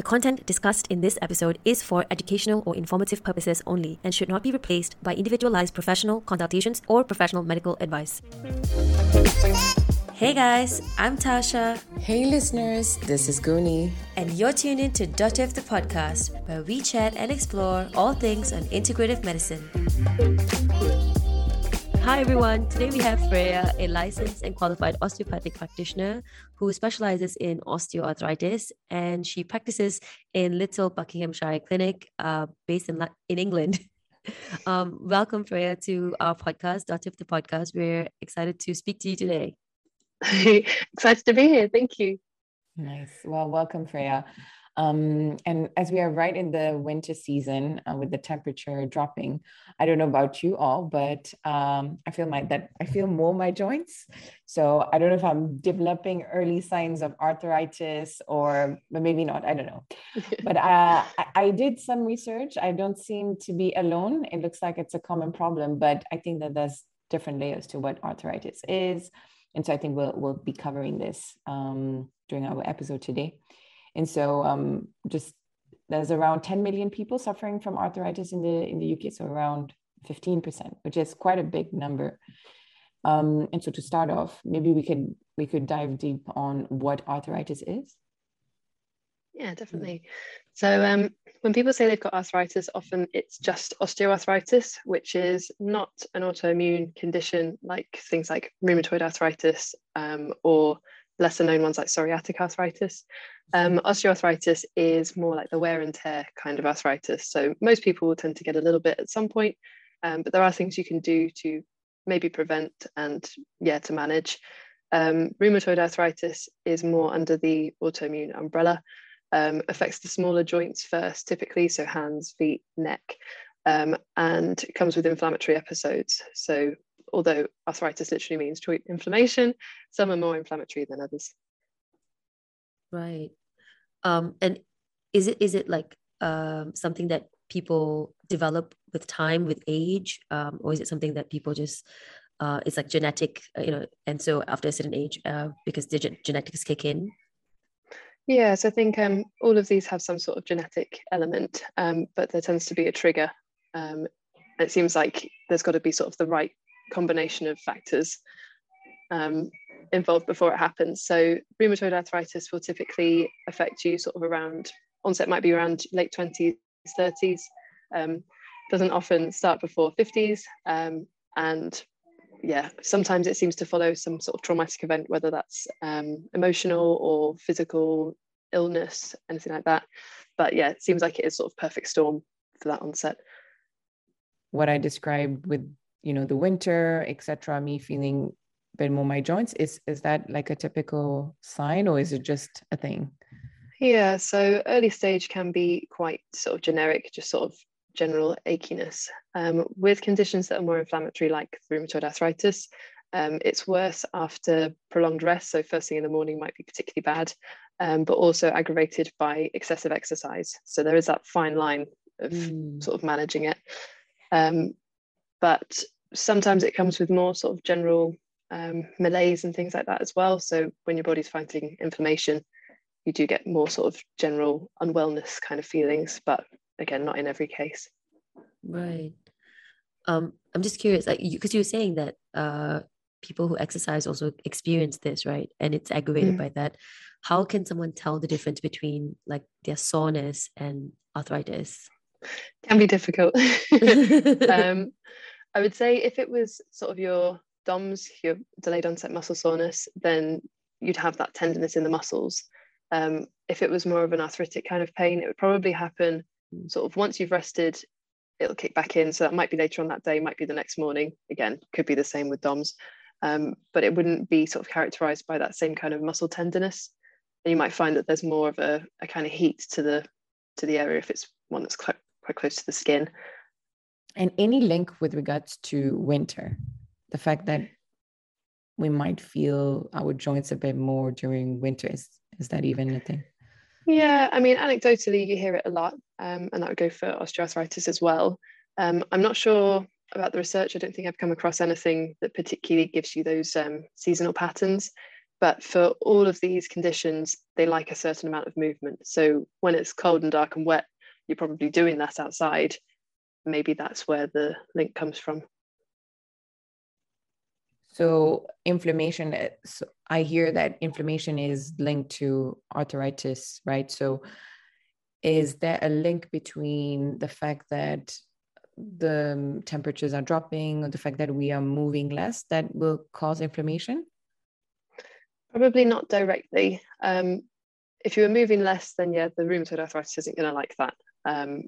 The content discussed in this episode is for educational or informative purposes only and should not be replaced by individualized professional consultations or professional medical advice. Hey guys, I'm Tasha. Hey listeners, this is Guni. And you're tuned in to Dotif the podcast, where we chat and explore all things on integrative medicine. Hi everyone. Today we have Freya, a licensed and qualified osteopathic practitioner who specializes in osteoarthritis, and she practices in Little Buckinghamshire Clinic, uh, based in in England. um, welcome, Freya, to our podcast, Dotif the podcast. We're excited to speak to you today. excited to be here. Thank you. Nice. Well, welcome, Freya. Um, and as we are right in the winter season uh, with the temperature dropping, I don't know about you all, but um, I feel my that I feel more my joints. So I don't know if I'm developing early signs of arthritis or but maybe not. I don't know. but uh, I, I did some research. I don't seem to be alone. It looks like it's a common problem, but I think that there's different layers to what arthritis is. And so I think we'll we'll be covering this um, during our episode today. And so um, just there's around 10 million people suffering from arthritis in the in the UK, so around 15%, which is quite a big number. Um, and so to start off, maybe we could we could dive deep on what arthritis is. Yeah, definitely. So um, when people say they've got arthritis, often it's just osteoarthritis, which is not an autoimmune condition like things like rheumatoid arthritis um, or lesser known ones like psoriatic arthritis. Um, osteoarthritis is more like the wear and tear kind of arthritis. So most people will tend to get a little bit at some point, um, but there are things you can do to maybe prevent and yeah, to manage. Um, rheumatoid arthritis is more under the autoimmune umbrella, um, affects the smaller joints first, typically, so hands, feet, neck, um, and comes with inflammatory episodes. So although arthritis literally means joint inflammation, some are more inflammatory than others. Right. Um, and is it is it like um, something that people develop with time, with age, um, or is it something that people just uh, it's like genetic, uh, you know, and so after a certain age, uh, because the gen- genetics kick in? Yeah, so I think um, all of these have some sort of genetic element, um, but there tends to be a trigger. Um, it seems like there's got to be sort of the right combination of factors um, involved before it happens. So rheumatoid arthritis will typically affect you sort of around onset might be around late 20s, 30s. Um, doesn't often start before 50s. Um, and yeah, sometimes it seems to follow some sort of traumatic event, whether that's um, emotional or physical illness, anything like that. But yeah, it seems like it is sort of perfect storm for that onset. What I described with you know the winter etc me feeling a bit more my joints is is that like a typical sign or is it just a thing? Yeah so early stage can be quite sort of generic just sort of general achiness. Um, with conditions that are more inflammatory like rheumatoid arthritis um, it's worse after prolonged rest so first thing in the morning might be particularly bad um, but also aggravated by excessive exercise. So there is that fine line of mm. sort of managing it. Um, but sometimes it comes with more sort of general um, malaise and things like that as well. So when your body's fighting inflammation, you do get more sort of general unwellness kind of feelings, but again, not in every case. Right. Um, I'm just curious, like, because you, were saying that uh, people who exercise also experience this, right? And it's aggravated mm. by that. How can someone tell the difference between like their soreness and arthritis? Can be difficult. um, I would say if it was sort of your DOMS, your delayed onset muscle soreness, then you'd have that tenderness in the muscles. Um, if it was more of an arthritic kind of pain, it would probably happen sort of once you've rested, it'll kick back in. So that might be later on that day, might be the next morning. Again, could be the same with DOMS, um, but it wouldn't be sort of characterized by that same kind of muscle tenderness. And you might find that there's more of a, a kind of heat to the to the area if it's one that's quite, quite close to the skin and any link with regards to winter the fact that we might feel our joints a bit more during winter is, is that even a thing yeah i mean anecdotally you hear it a lot um, and that would go for osteoarthritis as well um, i'm not sure about the research i don't think i've come across anything that particularly gives you those um, seasonal patterns but for all of these conditions, they like a certain amount of movement. So when it's cold and dark and wet, you're probably doing that outside. Maybe that's where the link comes from. So inflammation, so I hear that inflammation is linked to arthritis, right? So is there a link between the fact that the temperatures are dropping or the fact that we are moving less that will cause inflammation? Probably not directly. Um, if you were moving less, then yeah, the rheumatoid arthritis isn't going to like that. Um,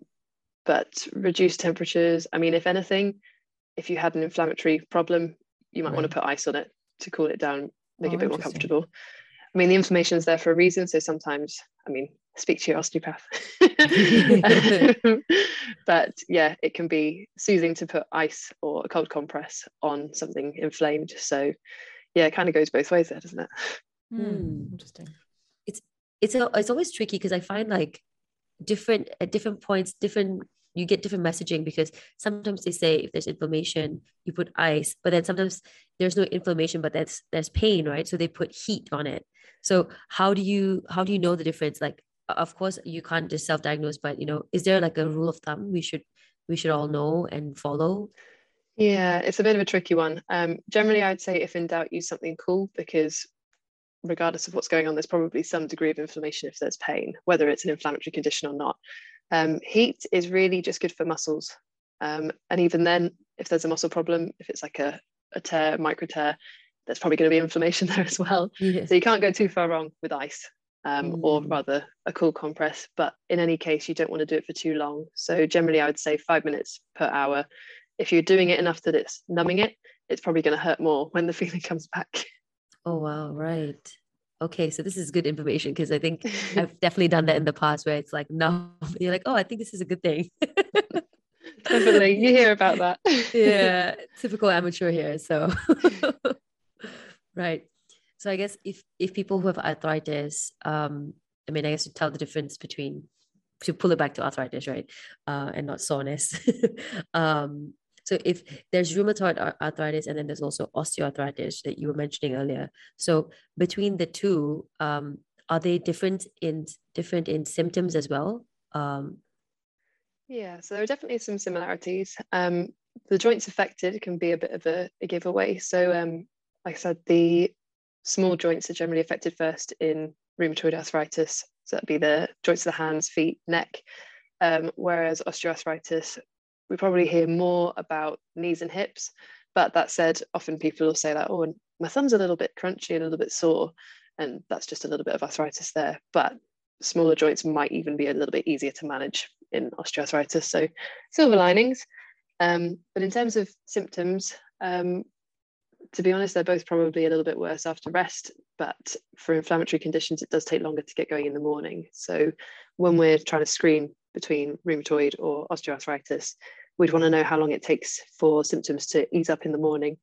but reduced temperatures, I mean, if anything, if you had an inflammatory problem, you might right. want to put ice on it to cool it down, make oh, it a bit more comfortable. I mean, the inflammation is there for a reason. So sometimes, I mean, speak to your osteopath. but yeah, it can be soothing to put ice or a cold compress on something inflamed. So yeah, it kind of goes both ways there, doesn't it? Mm, interesting. It's it's a, it's always tricky because I find like different at different points, different you get different messaging because sometimes they say if there's inflammation, you put ice, but then sometimes there's no inflammation, but that's there's pain, right? So they put heat on it. So how do you how do you know the difference? Like of course you can't just self-diagnose, but you know, is there like a rule of thumb we should we should all know and follow? Yeah, it's a bit of a tricky one. Um, generally, I'd say if in doubt, use something cool because regardless of what's going on, there's probably some degree of inflammation if there's pain, whether it's an inflammatory condition or not. Um, heat is really just good for muscles. Um, and even then, if there's a muscle problem, if it's like a, a tear, micro tear, there's probably going to be inflammation there as well. Yeah. So you can't go too far wrong with ice. Um, mm. or rather a cool compress. But in any case, you don't want to do it for too long. So generally, I would say five minutes per hour if you're doing it enough that it's numbing it, it's probably going to hurt more when the feeling comes back. Oh, wow. Right. Okay. So this is good information because I think I've definitely done that in the past where it's like, no, you're like, oh, I think this is a good thing. definitely. You hear about that. yeah. Typical amateur here. So, right. So I guess if, if people who have arthritis, um, I mean, I guess to tell the difference between to pull it back to arthritis, right? Uh, and not soreness. um, so if there's rheumatoid arthritis and then there's also osteoarthritis that you were mentioning earlier. So between the two, um, are they different in different in symptoms as well? Um, yeah, so there are definitely some similarities. Um, the joints affected can be a bit of a, a giveaway. So, um, like I said, the small joints are generally affected first in rheumatoid arthritis. So that'd be the joints of the hands, feet, neck. Um, whereas osteoarthritis we probably hear more about knees and hips. But that said, often people will say that, oh, my thumb's a little bit crunchy, and a little bit sore. And that's just a little bit of arthritis there. But smaller joints might even be a little bit easier to manage in osteoarthritis. So silver linings. Um, but in terms of symptoms, um, to be honest, they're both probably a little bit worse after rest. But for inflammatory conditions, it does take longer to get going in the morning. So when we're trying to screen between rheumatoid or osteoarthritis, we'd want to know how long it takes for symptoms to ease up in the morning.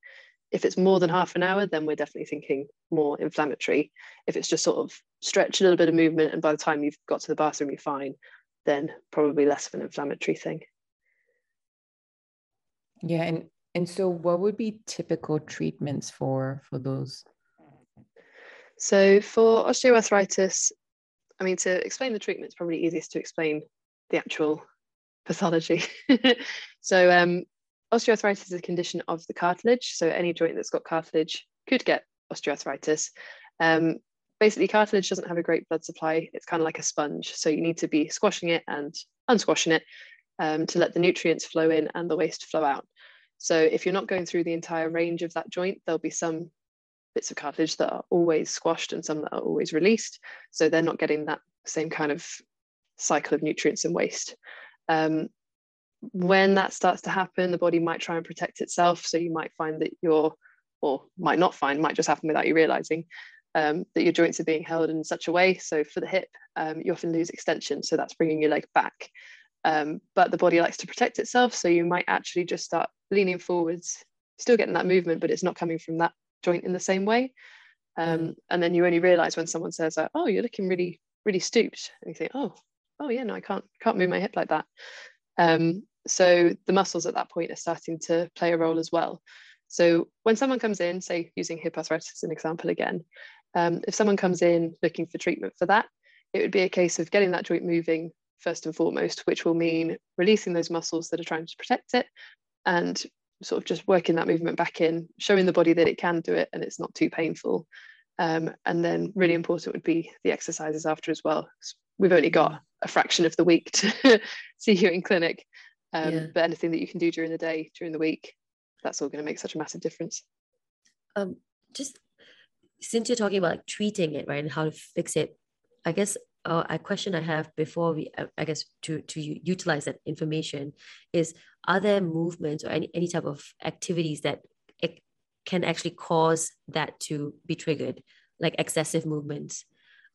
If it's more than half an hour, then we're definitely thinking more inflammatory. If it's just sort of stretch, a little bit of movement, and by the time you've got to the bathroom, you're fine, then probably less of an inflammatory thing. Yeah, and and so what would be typical treatments for for those? So for osteoarthritis, I mean to explain the treatment, it's probably easiest to explain the actual pathology. so um, osteoarthritis is a condition of the cartilage. So any joint that's got cartilage could get osteoarthritis. Um, basically, cartilage doesn't have a great blood supply. It's kind of like a sponge. So you need to be squashing it and unsquashing it um, to let the nutrients flow in and the waste flow out. So if you're not going through the entire range of that joint, there'll be some bits of cartilage that are always squashed and some that are always released. So they're not getting that same kind of cycle of nutrients and waste. Um, when that starts to happen, the body might try and protect itself. So you might find that you're, or might not find, might just happen without you realizing um, that your joints are being held in such a way. So for the hip, um, you often lose extension. So that's bringing your leg back. Um, but the body likes to protect itself. So you might actually just start leaning forwards, still getting that movement, but it's not coming from that joint in the same way. Um, and then you only realize when someone says, "Oh, you're looking really, really stooped," and you think, "Oh, oh yeah, no, I can't can't move my hip like that. Um, so the muscles at that point are starting to play a role as well. So when someone comes in, say using hip arthritis as an example again, Um, if someone comes in looking for treatment for that, it would be a case of getting that joint moving first and foremost, which will mean releasing those muscles that are trying to protect it and sort of just working that movement back in, showing the body that it can do it and it's not too painful. Um, and then really important would be the exercises after as well. We've only got a fraction of the week to see you in clinic, um, yeah. but anything that you can do during the day, during the week, that's all going to make such a massive difference. Um, just since you're talking about like treating it, right, and how to fix it, I guess uh, a question I have before we, uh, I guess, to to utilize that information is: Are there movements or any any type of activities that it can actually cause that to be triggered, like excessive movements?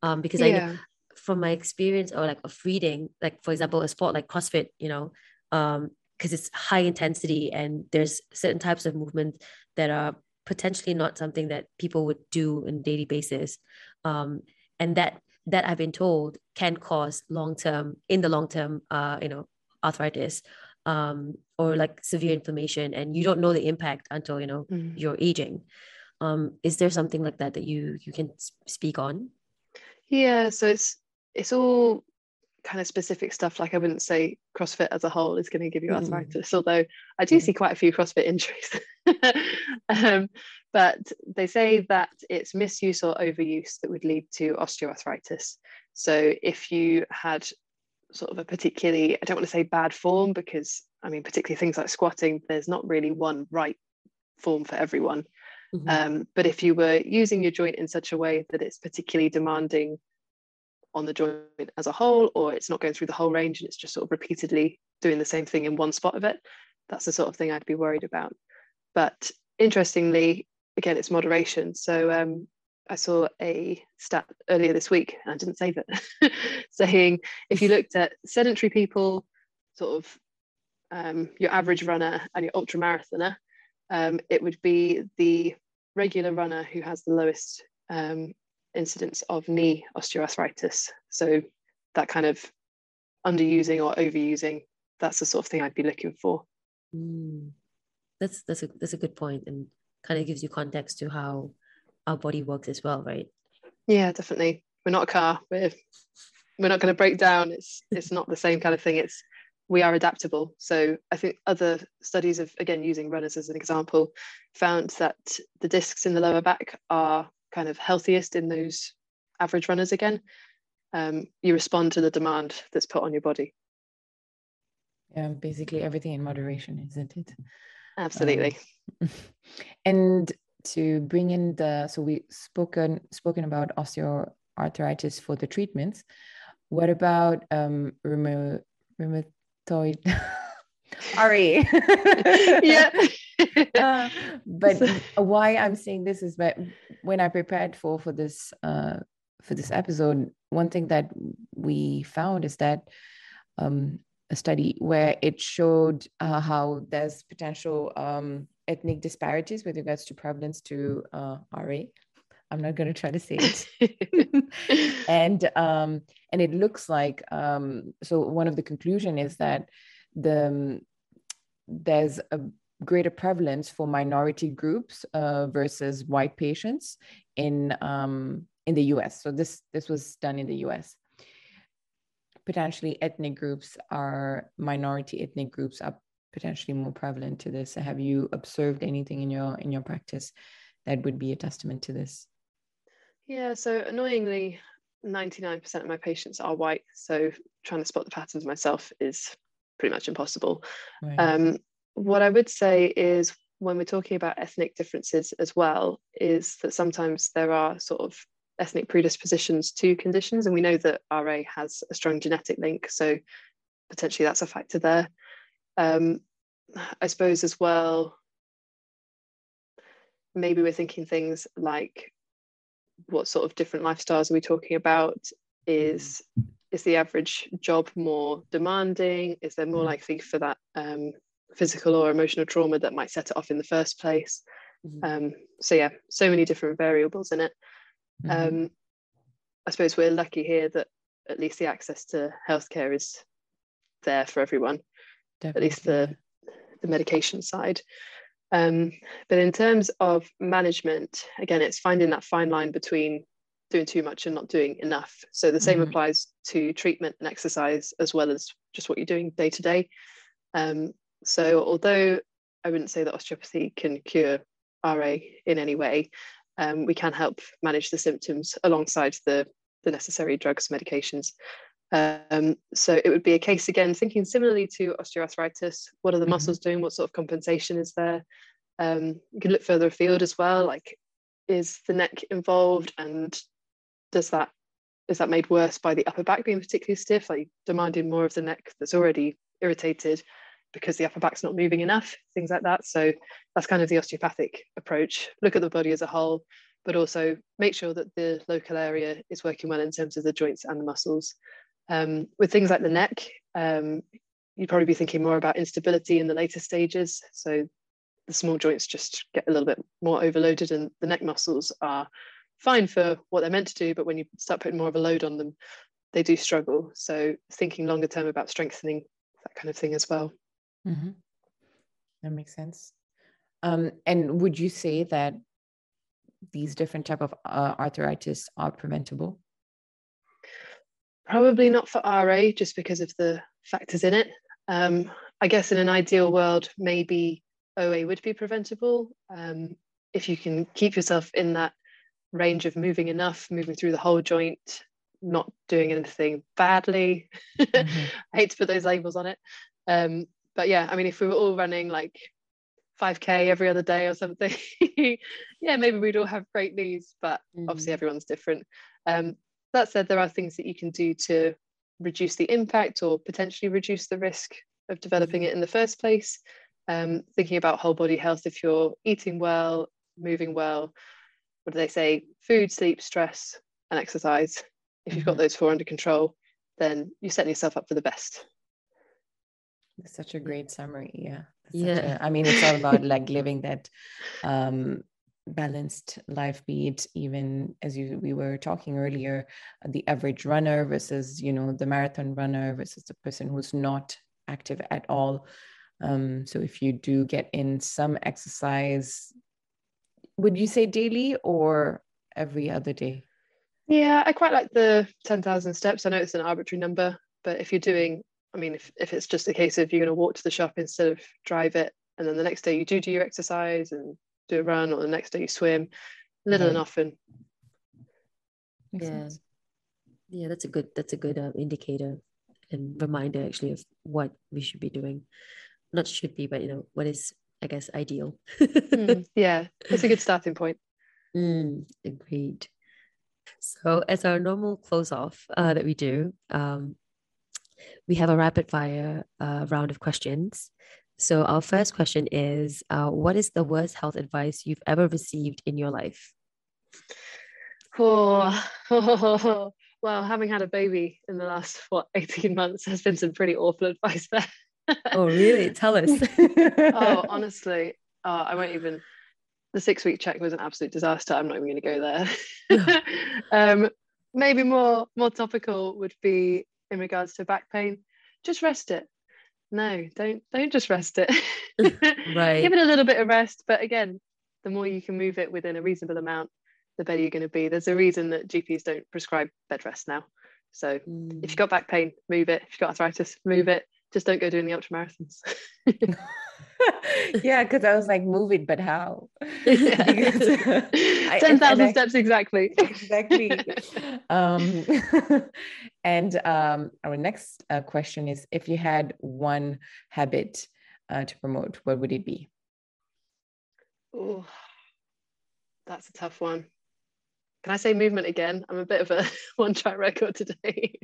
Um, because yeah. From my experience or like of reading, like for example, a sport like CrossFit, you know, um, because it's high intensity and there's certain types of movement that are potentially not something that people would do on daily basis. Um, and that that i've been told can cause long term in the long term uh, you know arthritis um, or like severe inflammation and you don't know the impact until you know mm. you're aging. Um, is there something like that that you you can speak on? Yeah so it's it's all kind of specific stuff like i wouldn't say crossfit as a whole is going to give you mm. arthritis mm. although i do mm. see quite a few crossfit injuries um, but they say that it's misuse or overuse that would lead to osteoarthritis so if you had sort of a particularly i don't want to say bad form because i mean particularly things like squatting there's not really one right form for everyone mm-hmm. um, but if you were using your joint in such a way that it's particularly demanding on the joint as a whole, or it's not going through the whole range and it's just sort of repeatedly doing the same thing in one spot of it. That's the sort of thing I'd be worried about. But interestingly, again, it's moderation. So um, I saw a stat earlier this week, and I didn't save it, saying if you looked at sedentary people, sort of um, your average runner and your ultra marathoner, um, it would be the regular runner who has the lowest um, incidence of knee osteoarthritis. So that kind of underusing or overusing, that's the sort of thing I'd be looking for. Mm. That's that's a that's a good point and kind of gives you context to how our body works as well, right? Yeah, definitely. We're not a car. We're we're not going to break down. It's it's not the same kind of thing. It's we are adaptable. So I think other studies of again using runners as an example found that the discs in the lower back are kind of healthiest in those average runners again, um, you respond to the demand that's put on your body. Yeah, basically everything in moderation, isn't it? Absolutely. Um, and to bring in the so we spoken spoken about osteoarthritis for the treatments. What about um, rheumatoid? Ari. yeah. Uh, but why I'm saying this is that when I prepared for for this uh, for this episode, one thing that we found is that um, a study where it showed uh, how there's potential um, ethnic disparities with regards to prevalence to uh, RA. I'm not going to try to say it. and um, and it looks like um, so. One of the conclusion is that the um, there's a greater prevalence for minority groups uh, versus white patients in um, in the U.S. So this this was done in the U.S. Potentially, ethnic groups are minority ethnic groups are potentially more prevalent to this. Have you observed anything in your in your practice that would be a testament to this? Yeah. So annoyingly, 99% of my patients are white. So trying to spot the patterns myself is pretty much impossible. Right. Um, what I would say is when we're talking about ethnic differences as well, is that sometimes there are sort of ethnic predispositions to conditions, and we know that RA has a strong genetic link, so potentially that's a factor there. Um, I suppose as well, maybe we're thinking things like what sort of different lifestyles are we talking about? Is is the average job more demanding? Is there more mm. likely for that um, physical or emotional trauma that might set it off in the first place? Mm-hmm. Um, so yeah, so many different variables in it. Mm-hmm. Um, I suppose we're lucky here that at least the access to healthcare is there for everyone. Definitely. At least the the medication side. Um, but in terms of management, again, it's finding that fine line between doing too much and not doing enough. So the same mm-hmm. applies to treatment and exercise as well as just what you're doing day to day. Um, so although I wouldn't say that osteopathy can cure RA in any way, um, we can help manage the symptoms alongside the, the necessary drugs, medications. Um, so it would be a case again, thinking similarly to osteoarthritis, what are the mm-hmm. muscles doing? What sort of compensation is there? Um, you can look further afield as well, like is the neck involved and does that is that made worse by the upper back being particularly stiff, like demanding more of the neck that's already irritated because the upper back's not moving enough, things like that. So that's kind of the osteopathic approach. Look at the body as a whole, but also make sure that the local area is working well in terms of the joints and the muscles. Um, with things like the neck, um, you'd probably be thinking more about instability in the later stages. So the small joints just get a little bit more overloaded, and the neck muscles are fine for what they're meant to do, but when you start putting more of a load on them, they do struggle. So thinking longer term about strengthening that kind of thing as well. Mm-hmm. That makes sense. Um, and would you say that these different type of uh, arthritis are preventable? Probably not for RA, just because of the factors in it. Um, I guess in an ideal world, maybe OA would be preventable um, if you can keep yourself in that range of moving enough, moving through the whole joint, not doing anything badly. Mm-hmm. I hate to put those labels on it. Um, but yeah, I mean, if we were all running like 5k every other day or something, yeah, maybe we'd all have great knees, but mm-hmm. obviously everyone's different. Um, that said, there are things that you can do to reduce the impact or potentially reduce the risk of developing it in the first place. Um, thinking about whole body health, if you're eating well, moving well, what do they say? Food, sleep, stress, and exercise. If you've got mm-hmm. those four under control, then you're setting yourself up for the best. That's such a great summary. Yeah. yeah. A, I mean, it's all about like living that um, balanced life beat even as you we were talking earlier the average runner versus you know the marathon runner versus the person who's not active at all um, so if you do get in some exercise would you say daily or every other day? Yeah, I quite like the 10,000 steps. I know it's an arbitrary number, but if you're doing, I mean, if, if it's just a case of you're going to walk to the shop instead of drive it, and then the next day you do do your exercise and do a run, or the next day you swim, little and often. Makes yeah. Sense. Yeah, that's a good that's a good uh, indicator and reminder actually of what we should be doing. Not should be, but you know what is I guess, ideal. mm, yeah, it's a good starting point. Mm, agreed. So, as our normal close off uh, that we do, um, we have a rapid fire uh, round of questions. So, our first question is uh, What is the worst health advice you've ever received in your life? Oh, well, having had a baby in the last, what, 18 months has been some pretty awful advice there oh, really? Tell us. oh, honestly, uh, I won't even. The six week check was an absolute disaster. I'm not even going to go there. um, maybe more more topical would be in regards to back pain. Just rest it. No, don't don't just rest it. right. Give it a little bit of rest, but again, the more you can move it within a reasonable amount, the better you're going to be. There's a reason that GPs don't prescribe bed rest now. So mm. if you've got back pain, move it. If you've got arthritis, move it just don't go doing the ultra marathons. yeah, because I was like, move it, but how? Ten thousand steps exactly. exactly. Um, and um, our next uh, question is: If you had one habit uh, to promote, what would it be? Oh, that's a tough one. Can I say movement again? I'm a bit of a one track record today.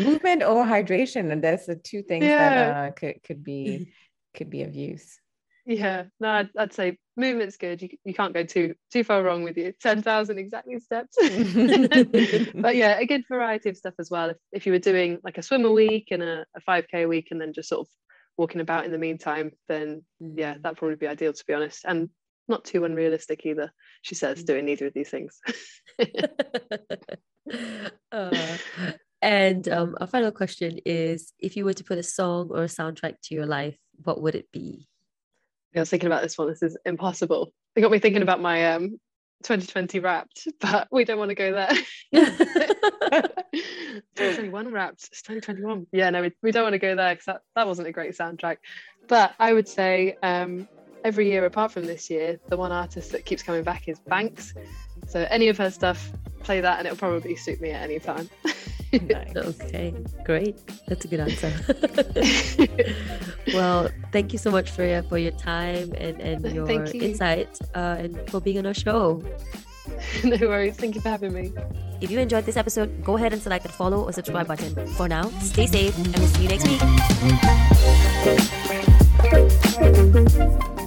movement or hydration, and there's the two things yeah. that uh, could could be could be of use. Yeah, no, I'd, I'd, say movement's good. You, you can't go too too far wrong with you. Ten thousand exactly steps. but yeah, a good variety of stuff as well. If, if you were doing like a swim a week and a, a 5k a week, and then just sort of walking about in the meantime, then yeah, mm. that'd probably be ideal to be honest. And not too unrealistic either. She says mm. doing neither of these things. uh, and um, our final question is: If you were to put a song or a soundtrack to your life, what would it be? I was thinking about this one. This is impossible. It got me thinking about my um 2020 wrapped, but we don't want to go there. 2021 wrapped. It's 2021. Yeah, no, we, we don't want to go there because that, that wasn't a great soundtrack. But I would say um, every year apart from this year, the one artist that keeps coming back is Banks. So any of her stuff, play that and it'll probably suit me at any time. nice. Okay, great. That's a good answer. well, thank you so much, Freya, for your time and, and your you. insight uh, and for being on our show. no worries. Thank you for having me. If you enjoyed this episode, go ahead and select the follow or subscribe button. For now, stay safe and we'll see you next week.